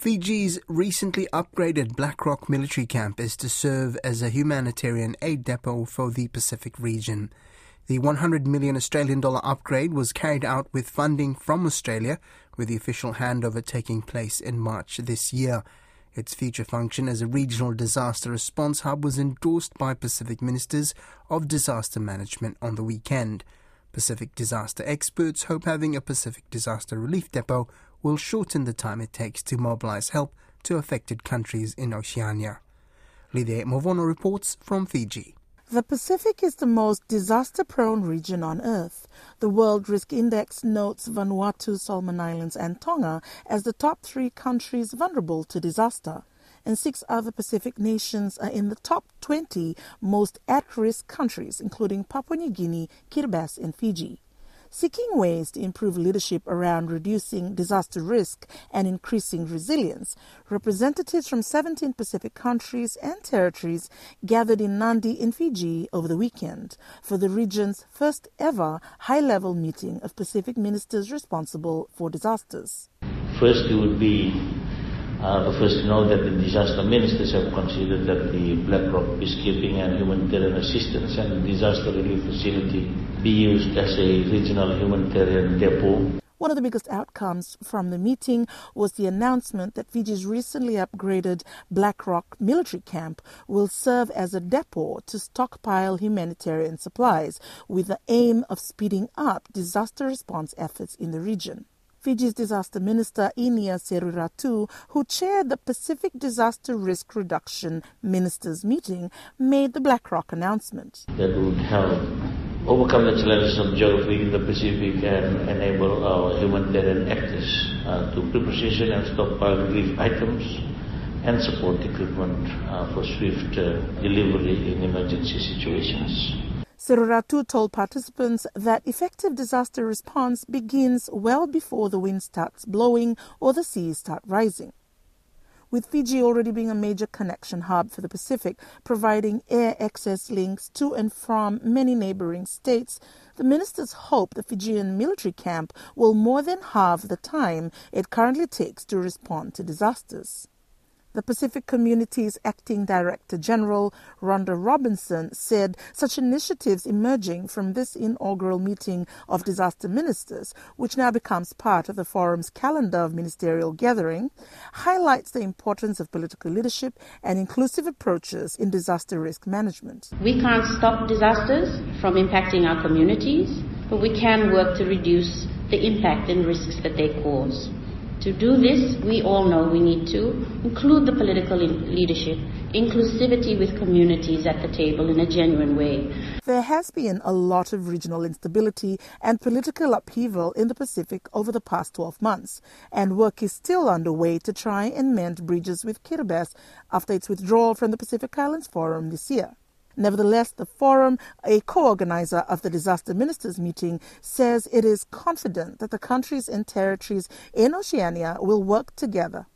Fiji's recently upgraded Black Rock military camp is to serve as a humanitarian aid depot for the Pacific region. The 100 million Australian dollar upgrade was carried out with funding from Australia, with the official handover taking place in March this year. Its future function as a regional disaster response hub was endorsed by Pacific ministers of disaster management on the weekend. Pacific disaster experts hope having a Pacific disaster relief depot will shorten the time it takes to mobilize help to affected countries in Oceania. Lice Movono reports from Fiji. The Pacific is the most disaster prone region on Earth. The World Risk Index notes Vanuatu, Solomon Islands, and Tonga as the top three countries vulnerable to disaster. And six other Pacific nations are in the top 20 most at risk countries, including Papua New Guinea, Kiribati, and Fiji seeking ways to improve leadership around reducing disaster risk and increasing resilience. Representatives from 17 Pacific countries and territories gathered in Nadi in Fiji over the weekend for the region's first ever high level meeting of Pacific ministers responsible for disasters. First, it would be uh, first to know that the disaster ministers have considered that the Black Rock peacekeeping and humanitarian assistance and disaster relief facility be used as a regional humanitarian depot. One of the biggest outcomes from the meeting was the announcement that Fiji's recently upgraded Black Rock military camp will serve as a depot to stockpile humanitarian supplies with the aim of speeding up disaster response efforts in the region. Fiji's disaster minister Inia Seruiratu, who chaired the Pacific Disaster Risk Reduction Ministers meeting, made the Black Rock announcement. That would help overcome the challenges of geography in the Pacific and enable our humanitarian actors uh, to pre-position and stockpile relief items and support equipment uh, for swift uh, delivery in emergency situations. Seruiratu told participants that effective disaster response begins well before the wind starts blowing or the seas start rising. With Fiji already being a major connection hub for the Pacific, providing air access links to and from many neighboring states, the ministers hope the Fijian military camp will more than halve the time it currently takes to respond to disasters. The Pacific Community's acting director general, Rhonda Robinson, said such initiatives emerging from this inaugural meeting of disaster ministers, which now becomes part of the forum's calendar of ministerial gathering, highlights the importance of political leadership and inclusive approaches in disaster risk management. We can't stop disasters from impacting our communities, but we can work to reduce the impact and risks that they cause. To do this, we all know we need to include the political leadership, inclusivity with communities at the table in a genuine way. There has been a lot of regional instability and political upheaval in the Pacific over the past 12 months, and work is still underway to try and mend bridges with Kiribati after its withdrawal from the Pacific Islands Forum this year. Nevertheless, the forum, a co-organizer of the disaster ministers meeting, says it is confident that the countries and territories in Oceania will work together.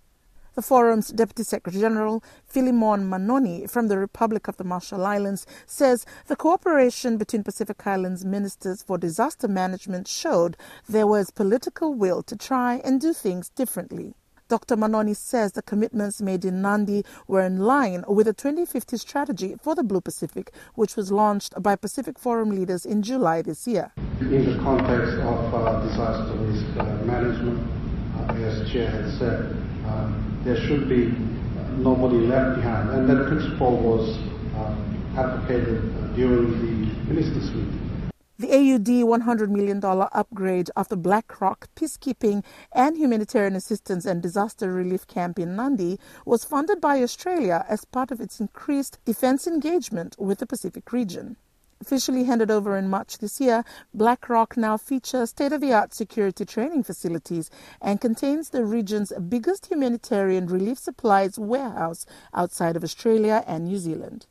The forum's Deputy Secretary General, Filimon Manoni from the Republic of the Marshall Islands, says the cooperation between Pacific Islands ministers for disaster management showed there was political will to try and do things differently. Dr. Manoni says the commitments made in Nandi were in line with the 2050 strategy for the Blue Pacific, which was launched by Pacific Forum leaders in July this year. In the context of uh, disaster risk uh, management, uh, as Chair has said, uh, there should be nobody left behind, and that principle was uh, advocated during the ministers' meeting. The AUD $100 million upgrade of the Black Rock Peacekeeping and Humanitarian Assistance and Disaster Relief Camp in Nandi was funded by Australia as part of its increased defense engagement with the Pacific region. Officially handed over in March this year, Black Rock now features state of the art security training facilities and contains the region's biggest humanitarian relief supplies warehouse outside of Australia and New Zealand.